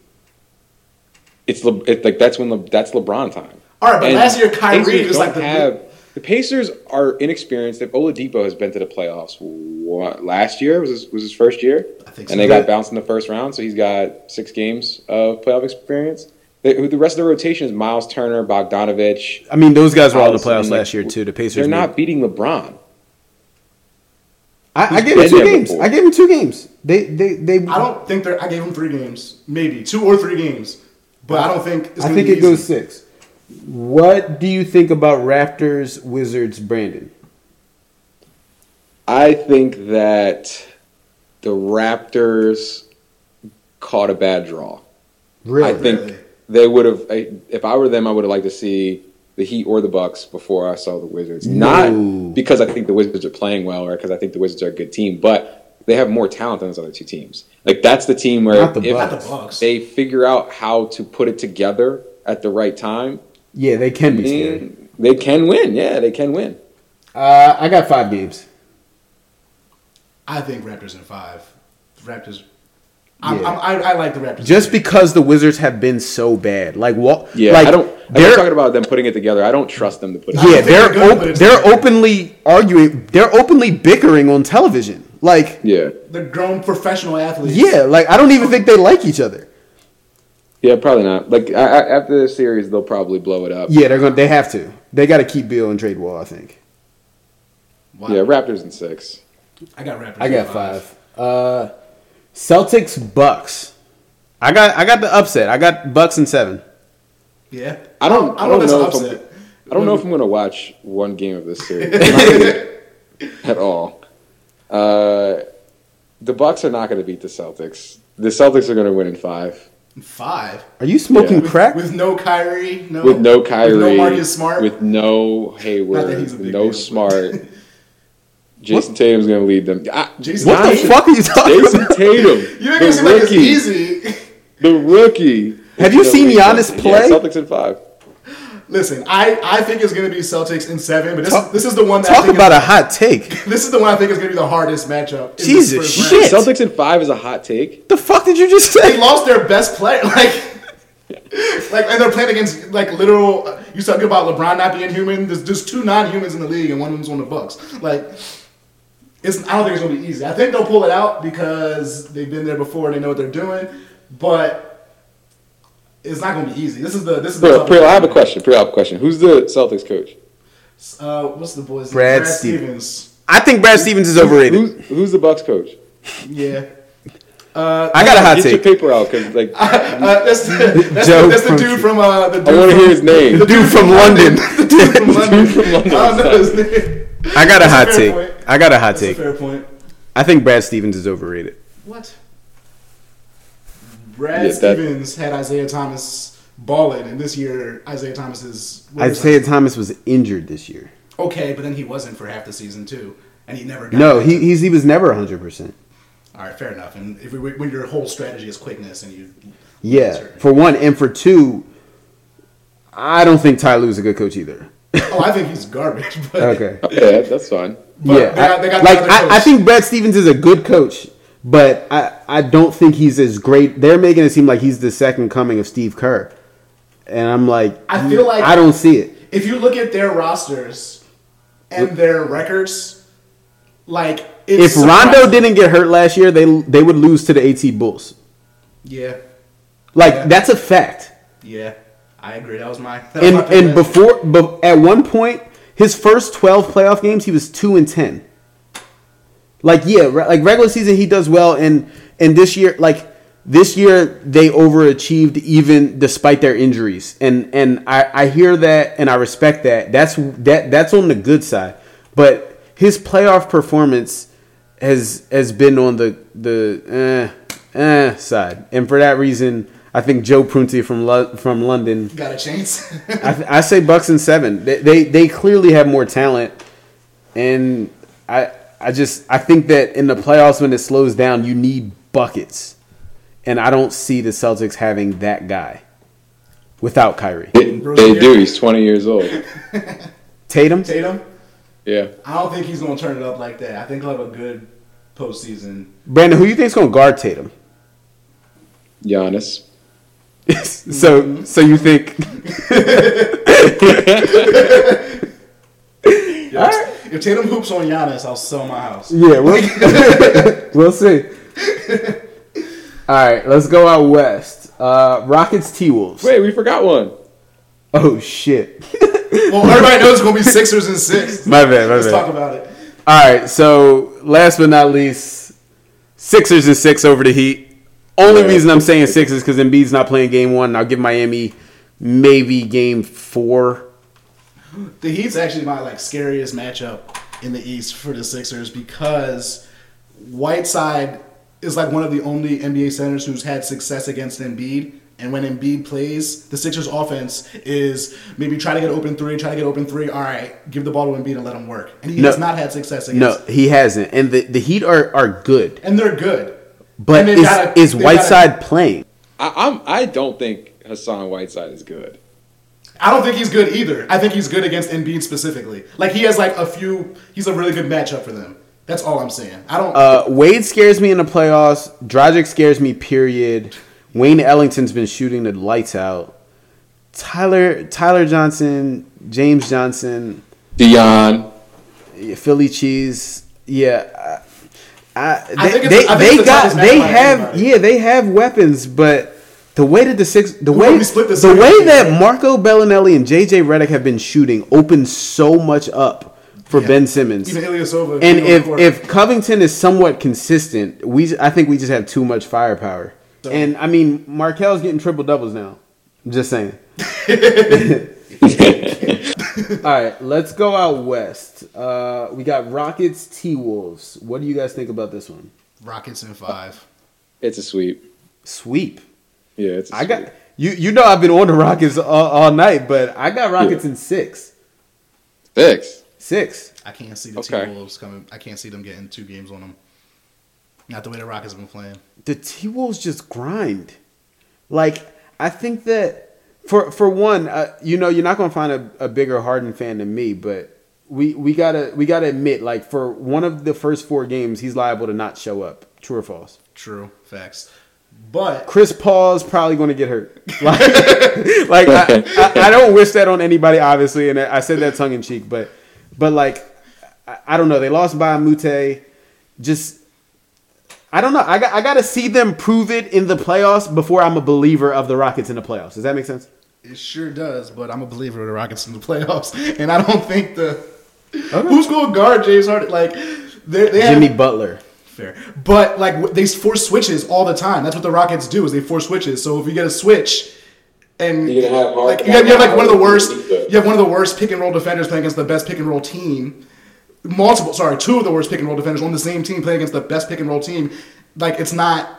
it's Le- it, like that's when Le- that's LeBron time. All right, but And last year Kyrie Pacers was like the have the Pacers are inexperienced. If Oladipo has been to the playoffs what, last year was his, was his first year, I think so. and they got bounced in the first round, so he's got six games of playoff experience. The, the rest of the rotation is Miles Turner, Bogdanovic. I mean, those guys were all in the playoffs like, last year too. The Pacers. They're made- not beating LeBron. I, I gave him two games. before. I gave him two games. They they they. I don't think they're. I gave him three games, maybe two or three games, but I don't think. It's I gonna think be it goes easy. six. What do you think about Raptors Wizards Brandon? I think that the Raptors caught a bad draw. Really? I think Really? They would have. If I were them, I would have liked to see the Heat or the Bucks before I saw the Wizards. No. Not because I think the Wizards are playing well or because I think the Wizards are a good team, but they have more talent than those other two teams. Like that's the team where the if Bucks. Not the Bucks. they figure out how to put it together at the right time, yeah, they can be scary. they can win. Yeah, they can win. Uh, I got five games. I think Raptors in five. Raptors. I'm, Yeah. I'm, I, I like the Raptors. Just because the Wizards have been so bad, like what? Yeah, like, I don't. I'm They're, talking about them putting it together. I don't trust them to put it. yeah, they're they're gonna op- they're openly arguing. They're openly bickering on television. Like, Yeah, They're grown professional athletes. yeah, like I don't even think they like each other. yeah, probably not. Like I, I, after this series, they'll probably blow it up. Yeah, they're going. to They have to. They got to keep Beal and trade Wall. I think. Wow. Yeah, Raptors in six. I got Raptors. I in got five. Uh, Celtics Bucks. I got I got the upset. I got Bucks and seven. Yeah. I don't. I know don't if know. If I'm, upset. I don't know if I'm going to watch one game of this series at all. Uh, the Bucks are not going to beat the Celtics. The Celtics are going to win in five Five. Are you smoking Yeah. crack? With no Kyrie, no with no Kyrie, with no Marcus Smart. with no Hayward, he's a big no deal, but- Smart. Jayson Tatum's going to lead them. I, Jayson what the Tatum. fuck are you talking Jayson about? Tatum, you make the it seem like it's rookie, easy. the rookie. Have you seen Giannis them. play? Yeah, Celtics in five. Listen, I, I think it's gonna be Celtics in seven, but this Talk- this is the one that I Talk think about is, a hot take. this is the one I think is gonna be the hardest matchup. Jesus first shit. round. Celtics in five is a hot take. The fuck did you just say? They lost their best player, like. Like and they're playing against like literal. You talking about LeBron not being human? There's just two non-humans in the league, and one of them's on the Bucks. Like, it's. I don't think it's gonna be easy. I think they'll pull it out because they've been there before and they know what they're doing. But it's not gonna be easy. This is the. This is the. Priel, toughest I have a question. Priel, I have a question. Who's the Celtics coach? Uh, what's the boy's name? Brad Stevens. I think Brad Stevens is overrated. Who's, who's the Bucks coach? Yeah. Uh, I got a hot Get take. your paper out because like uh, that's the, that's, the, that's the dude from uh, the dude I want to hear his name. The dude from London. the dude from London. I don't know his name. I got a hot take. point. I got a hot That's a take. fair point. I think Brad Stevens is overrated. What? Brad Yeah, that- Stevens had Isaiah Thomas balling, and this year Isaiah Thomas is what is Isaiah Thomas was injured this year. Okay, but then he wasn't for half the season too, and he never got. No, he he's, he was never 100%. All right, fair enough. And if we, when your whole strategy is quickness, and you. Yeah, for one. And for two, I don't think Ty Lue's a good coach either. Oh, I think he's garbage. But Okay. Yeah, that's fine. But yeah, they got- they got like I, I think Brad Stevens is a good coach, but I, I don't think he's as great. They're making it seem like he's the second coming of Steve Kerr, and I'm like, I feel like- I don't see it. if you look at their rosters and their records, Like If it's Rondo didn't get hurt last year, they they would lose to the AT Bulls. yeah, Like Yeah. that's a fact. yeah, I agree. That was my that was And my and before, but at one point, his first twelve playoff games, he was two and ten. Like yeah, re- like regular season, he does well, and and this year, like this year, they overachieved even despite their injuries, and and I I hear that and I respect that. That's that that's on the good side, but his playoff performance has has been on the the eh, eh side, and for that reason. I think Joe Prunty from Lo- from London Got a chance. I, I say Bucks and seven. They, they they clearly have more talent, and I I just I think that in the playoffs when it slows down, you need buckets, and I don't see the Celtics having that guy without Kyrie. They, they do. He's 20 years old. Tatum, Tatum, Yeah. I don't think he's gonna turn it up like that. I think he'll have a good postseason. Brandon, who do you think's gonna guard Tatum? Giannis. So so you think? If Tatum hoops on Giannis, I'll sell my house. Yeah, we'll, we'll see. All right, let's go out west. Uh, Rockets T Wolves. Wait, we forgot one. Oh shit. Well, everybody knows it's gonna be Sixers and six. My bad, my Let's bad. talk about it. All right, so last but not least, Sixers and six over the Heat. Only reason I'm saying six is because Embiid's not playing game one. I'll give Miami maybe game four. The Heat's actually my like scariest matchup in the East for the Sixers because Whiteside is like one of the only NBA centers who's had success against Embiid. And when Embiid plays, the Sixers offense is maybe try to get open three, try to get open three. All right, give the ball to Embiid and let him work. And he No. has not had success against. No, he hasn't. And the, the Heat are, are good. And they're good. But And is, gotta- is they've Whiteside playing? I, I'm. I don't think Hassan Whiteside is good. I don't think he's good either. I think he's good against Embiid specifically. Like he has like a few. He's a really good matchup for them. That's all I'm saying. I don't. Uh, Wade scares me in the playoffs. Dragic scares me, period. Wayne Ellington's been shooting the lights out. Tyler Tyler Johnson, James Johnson, Dion. Philly cheese. Yeah. I, they they, they the got they matchup out of have yeah they have weapons, but the way that the six the Who way the the way that? Marco Belinelli and JJ Redick have been shooting opens so much up for Yeah. Ben Simmons. And if if Covington is somewhat consistent, we I think we just have too much firepower. And I mean, Markelle's getting triple doubles now. I'm just saying. All right, let's go out west. Uh, we got Rockets, T Wolves. What do you guys think about this one? Rockets in five. It's a sweep. Sweep. Yeah, it's. A I got you. You know I've been on the Rockets all, all night, but I got Rockets Yeah. in six. six. Six. I can't see the Okay. T Wolves coming. I can't see them getting two games on them. Not the way the Rockets have been playing. the T Wolves just grind. Like I think that for for one, uh, you know, you're not gonna find a, a bigger Harden fan than me, but we we gotta we gotta admit, like for one of the first four games, he's liable to not show up. True or false? True facts. But Chris Paul's probably going to get hurt. Like, like I, I, I don't wish that on anybody, obviously, and I said that tongue in cheek, but but like I, I don't know. They lost by Mute. Just I don't know. I got I got to see them prove it in the playoffs before I'm a believer of the Rockets in the playoffs. Does that make sense? it sure does. But I'm a believer of the Rockets in the playoffs, and I don't think the who's going to guard James Harden. Like they, they Jimmy have, Butler. fair, but like w- they force switches all the time. That's what the Rockets do is they force switches. So if you get a switch. And You're gonna have Harden- like you have, you have like one of the worst you have one of the worst pick and roll defenders playing against the best pick and roll team multiple sorry two of the worst pick and roll defenders on the same team playing against the best pick and roll team like it's not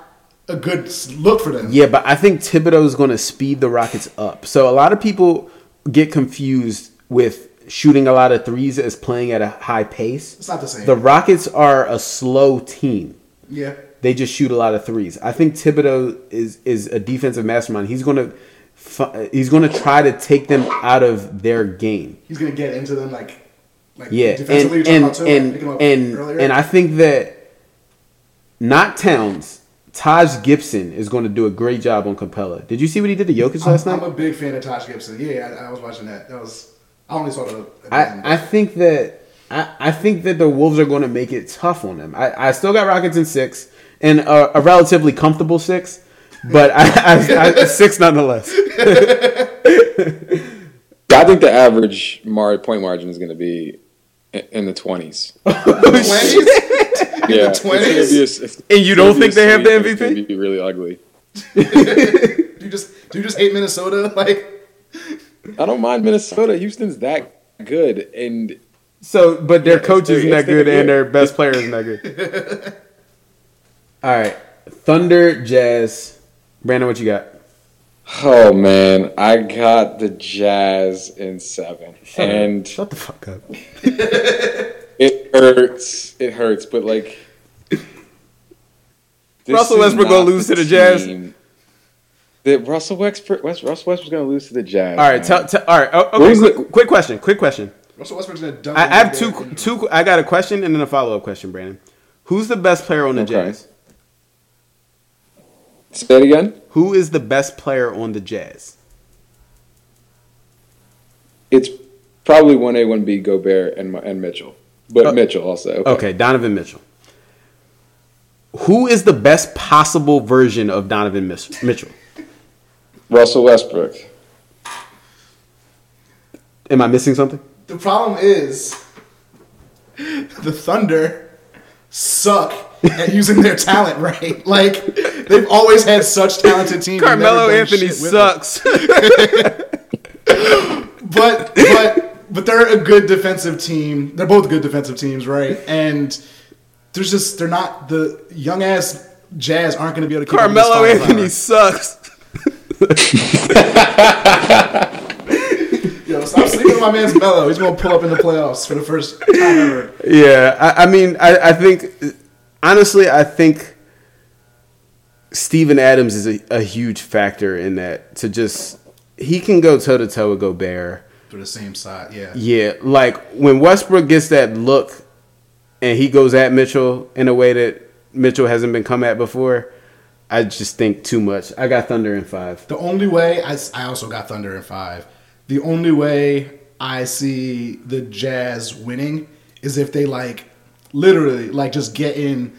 a good look for them Yeah, but I think Thibodeau is going to speed the Rockets up. So a lot of people get confused with shooting a lot of threes as playing at a high pace. it's not the same The Rockets are a slow team. yeah They just shoot a lot of threes. I think Thibodeau is is a defensive mastermind. He's gonna he's gonna try to take them out of their game. he's gonna get into them like like Yeah, and and too, and up and, and I think that not Towns, Taj Gibson is going to do a great job on Capela. Did you see what he did to Jokic last I'm, night? I'm a big fan of Taj Gibson yeah I, I was watching that that was I only saw the I, I think that I, I think that the Wolves are going to make it tough on them. I, I still got Rockets in six and a, a relatively comfortable six, but I, I, I six nonetheless. I think the average mar- point margin is going to be i- in the twenties. Oh, twenties. Yeah, 20s? And you don't think they have the It's going MVP? to be really ugly. Do you just do you just hate Minnesota? Like I don't mind Minnesota. Houston's that good, and So, but their Yeah, coach isn't that good, and their best player isn't that good. All right, Thunder, Jazz. Brandon, what you got? Oh man, I got the Jazz in seven, and Shut the fuck up. it hurts. It hurts, but like. Russell Westbrook gonna lose to the Jazz? team That Russell Westbrook, West, Russell Westbrook's going to lose to the Jazz. All right, tell, tell, all right. Oh, okay, quick, the- quick question. Quick question. Russell Westbrook's gonna dunk. I, I have two. Two. I got a question and then a follow up question, Brandon. Who's the best player on the Okay. Jazz? Say that again. Who is the best player on the Jazz? It's probably one A, one B, Gobert and and Mitchell, but Oh. Mitchell also. Okay. Okay, Donovan Mitchell. Who is the best possible version of Donovan Mitchell? Russell Westbrook. Am I missing something? The problem is the Thunder suck at using their talent right. Like they've always had such talented teams. Carmelo Anthony shit with them. sucks. But but but they're a good defensive team. They're both good defensive teams, right? And there's just they're not the young ass Jazz aren't going to be able to keep Carmelo. Anthony sucks. Yo, stop sleeping on my man's Melo. He's going to pull up in the playoffs for the first time ever. Yeah, I, I mean, I, I think honestly, I think Steven Adams is a, a huge factor in that. To just he can go toe to toe with Gobert. For the same side, yeah. Yeah, like when Westbrook gets that look, and he goes at Mitchell in a way that Mitchell hasn't been come at before. I just think too much. I got Thunder in five. The only way I, I also got Thunder in five. The only way I see the Jazz winning is if they like literally like just get in.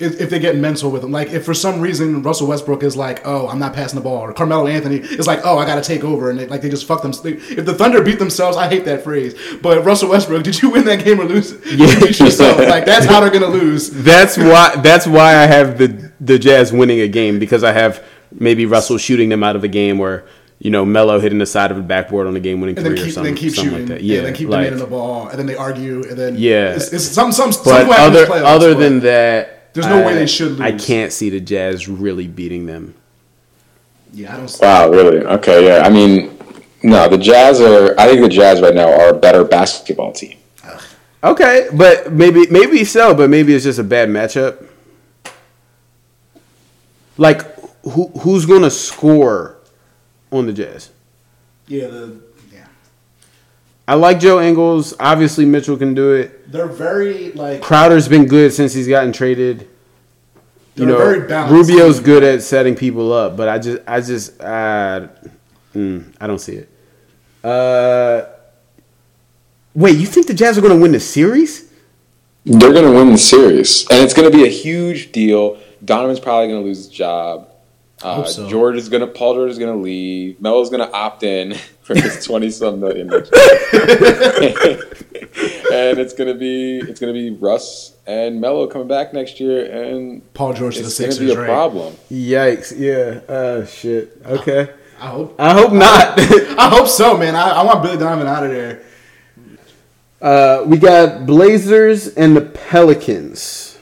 If, if they get mental with them, like if for some reason Russell Westbrook is like, oh, I'm not passing the ball, or Carmelo Anthony is like, oh, I got to take over, and they, like they just fuck them. They, if the Thunder beat themselves, I hate that phrase, but Russell Westbrook, did you win that game or lose? You Yeah. beat yourself. Like that's how they're gonna lose. That's why. That's why I have the the Jazz winning a game because I have maybe Russell shooting them out of a game or you know Melo hitting the side of the backboard on a game winning three or something, then keep something shooting, like that. yeah, Yeah, then keep like, demanding the ball, and then they argue, and then Yeah. it's, it's some some. some But in other other than that, there's no way they should I can't see the Jazz really beating them. yeah, I don't. Wow, really? Okay, yeah. I mean, no, the Jazz are. I think the Jazz right now are a better basketball team. Okay, but maybe maybe so, but maybe it's just a bad matchup. Like who who's gonna score on the Jazz? Yeah, the yeah, I like Joe Ingles. Obviously, Mitchell can do it. they're very like Crowder's been good since he's gotten traded. You They're know, very balanced Rubio's team. good at setting people up, but I just, I just, uh, mm, I don't see it. Uh, wait, you think the Jazz are going to win the series? They're going to win the series, and it's going to be a huge deal. Donovan's probably going to lose his job. Uh, so. George is going to. Paul George is going to leave. Melo's going to opt in for his twenty some million. next year. and it's going to be it's going to be Russ and Melo coming back next year, and Paul George to the it's going to be a right? problem. Yikes! Yeah. Uh, shit. Okay. I hope. I hope not. I hope so, man. I, I want Billy Donovan out of there. uh, we got Blazers and the Pelicans.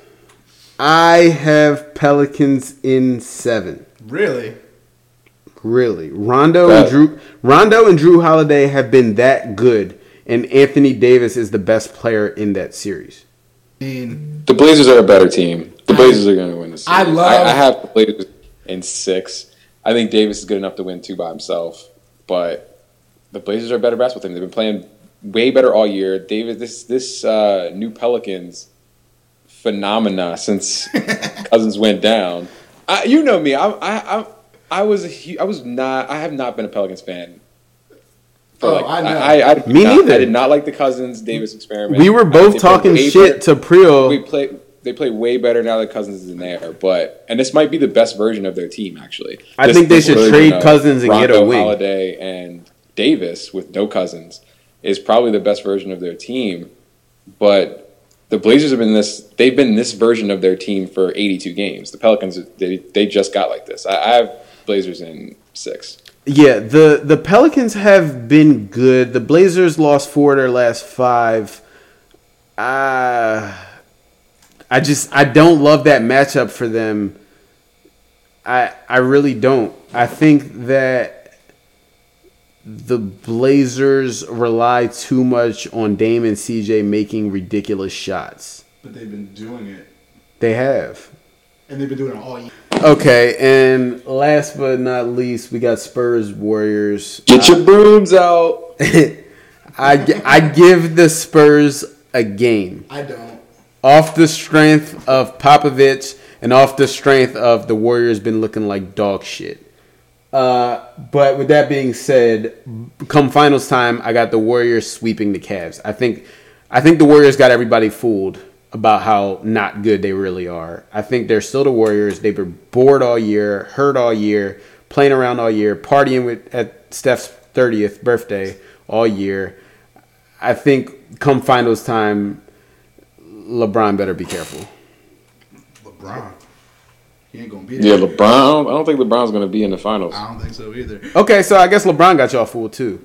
I have Pelicans in seven. Really? Really, Rondo Right. and Jrue, Rondo and Jrue Holiday have been that good, and Anthony Davis is the best player in that series. I mean, The Blazers are a better team. The I- Blazers are going to win this. series. I love- I, I have the Blazers in six. I think Davis is good enough to win two by himself, but the Blazers are a better basketball team. They've been playing way better all year. Davis, this this uh, new Pelicans phenomena since Cousins went down. I, you know me. I I I, I was a, hu- I was not. I have not been a Pelicans fan For Oh, like, I know. I, I, did Me not, neither. I did not like the Cousins Davis experiment. We were both think talking shit better- to Priel. We play. They play way better now that Cousins is in there, but and this might be the best version of their team actually. I This- think they should trade of Cousins and get a Rondo, wing. Holiday and Davis with no Cousins is probably the best version of their team, but the Blazers have been this. They've been this version of their team for 82 games. The Pelicans, they, they just got like this. I, I have Blazers in six. Yeah, the the Pelicans have been good. The Blazers lost four of their last five. Uh, I just I don't love that matchup for them. I I really don't. I think that the Blazers rely too much on Dame and CJ making ridiculous shots. But they've been doing it, They have. and they've been doing it all year. Okay, and last but not least, we got Spurs Warriors. Get your brooms out. I, I give the Spurs a game I don't. off the strength of Popovich and off the strength of the Warriors been looking like dog shit. Uh, but with that being said, come finals time, I got the Warriors sweeping the Cavs. I think I think the Warriors got everybody fooled about how not good they really are. I think they're still the Warriors. They've been bored all year, hurt all year, playing around all year, partying with at Steph's 30th birthday all year. I think come finals time, LeBron better be careful. LeBron. He ain't gonna be Yeah. LeBron. I don't think LeBron's going to be in the finals. I don't think so either. Okay, so I guess LeBron got y'all fooled too.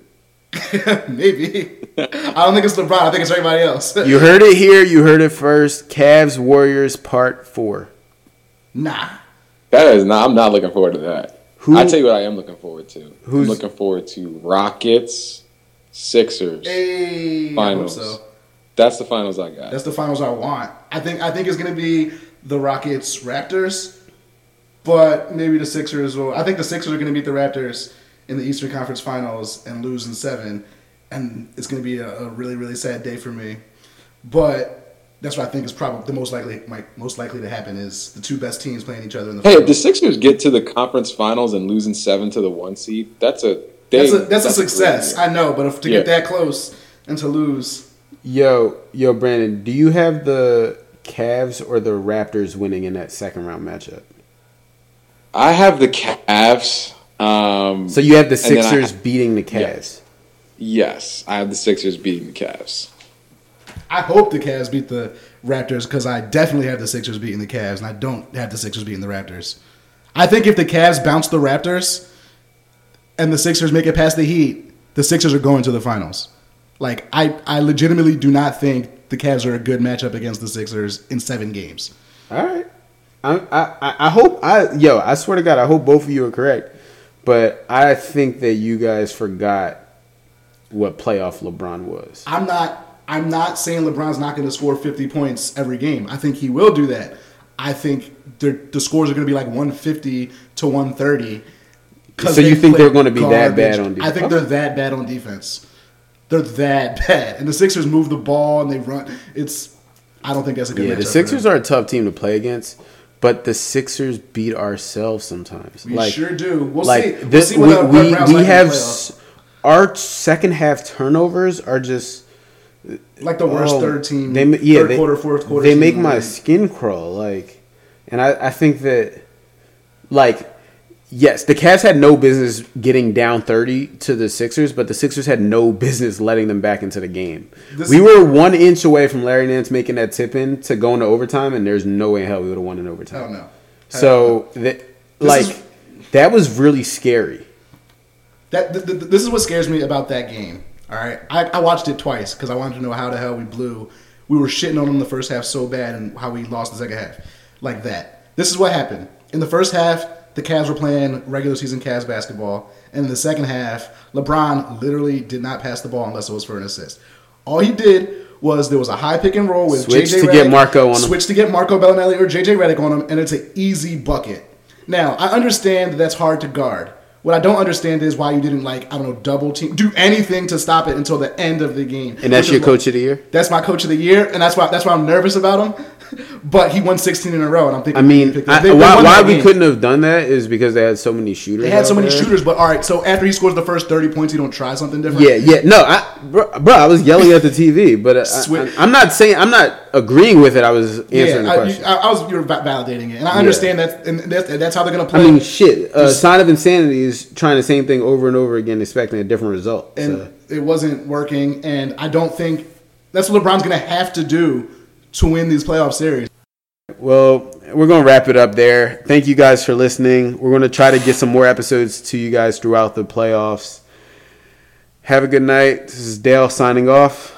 Maybe. I don't think it's LeBron. I think it's everybody else. You heard it here. You heard it first. Cavs Warriors Part Four. nah. That is not. I'm not looking forward to that. Who- I tell you what, I am looking forward to. Who's- I'm looking forward to Rockets, Sixers. Hey, I hope Finals. so. That's the finals I got. That's the finals I want. I think I think it's gonna be the Rockets Raptors, but maybe the Sixers will. I think the Sixers are gonna beat the Raptors in the Eastern Conference Finals and lose in seven, and it's gonna be a, a really really sad day for me. But that's what I think is probably the most likely might most likely to happen is the two best teams playing each other in the hey, if the. Sixers get to the conference finals and losing seven to the one seed, that's a they, That's a that's, a success. year. I know, but if to Yeah. get that close and to lose, Yo, yo, Brandon, do you have the Cavs or the Raptors winning in that second round matchup? I have the Cavs. Um, So you have the And then I- Sixers beating the Cavs. yes, I have the Sixers beating the Cavs. I hope the Cavs beat the Raptors because I definitely have the Sixers beating the Cavs, and I don't have the Sixers beating the Raptors. I think if the Cavs bounce the Raptors and the Sixers make it past the Heat, the Sixers are going to the finals. Like I, I legitimately do not think the Cavs are a good matchup against the Sixers in seven games. All right. I, I, I- hope I yo I swear to God I hope both of you are correct, but I think that you guys forgot what playoff LeBron was. I'm not. I'm not saying LeBron's not going to score 50 points every game. I think he will do that. I think the the scores are going to be like 150 to 130. So you think they're gonna be that bad on defense? I think they're that bad on defense. They're that bad, and the Sixers move the ball and they run. It's. I don't think that's a good. Yeah, the Sixers are a tough team to play against, but the Sixers beat ourselves sometimes. We like, sure do. We'll like see. We'll this, see what, we we, we like have s- our second half turnovers are just like the worst oh, third team. They yeah, third they, quarter, fourth quarter. They make my league. skin crawl. Like, and I I think that like yes, the Cavs had no business getting down thirty to the Sixers, but the Sixers had no business letting them back into the game. This- we were one inch away from Larry Nance making that tip in to go into overtime, and there's no way in hell we would have won in overtime. Hell no. So that like is- that was really scary. That th- th- this is what scares me about that game. All right, I, I watched it twice because I wanted to know how the hell we blew. We were shitting on them the first half so bad, and how we lost the second half, like that. This is what happened in the first half. The Cavs were playing regular season Cavs basketball, and in the second half, LeBron literally did not pass the ball unless it was for an assist. All he did was there was a high pick and roll with Switch JJ to Redick, get Marco on him. switch to get Marco Belinelli or JJ Redick on him, and it's an easy bucket. Now I understand that that's hard to guard. What I don't understand is why you didn't like I don't know double team, do anything to stop it until the end of the game. And that's your coach of the year. That's my coach of the year, and that's why that's why I'm nervous about him. but he won 16 in a row, and I'm thinking. I mean, he picked- I, they- they why, why we game. couldn't have done that is because they had so many shooters. They had so many there. shooters, but all right. So after he scores the first 30 points, he don't try something different. Yeah, yeah. No, I, bro, bro, I was yelling at the TV, but uh, I, am not saying I'm not agreeing with it. I was answering Yeah, the question. I, I was you're validating it, and I understand that, and that's, that's how they're gonna play. I mean, shit. Uh, sign of insanity is trying the same thing over and over again, expecting a different result. and so. it wasn't working. And I don't think that's what LeBron's gonna have to do to win these playoff series. Well, we're going to wrap it up there. Thank you guys for listening. We're going to try to get some more episodes to you guys throughout the playoffs. Have a good night. This is Dale signing off.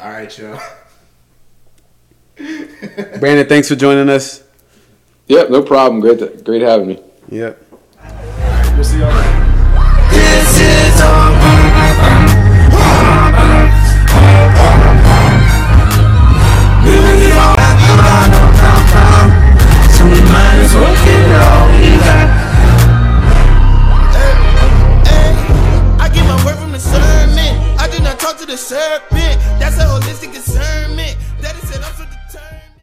All right, y'all. Brandon, thanks for joining us. Yep, no problem. Great, to, great having me. Yep. We'll see y'all. said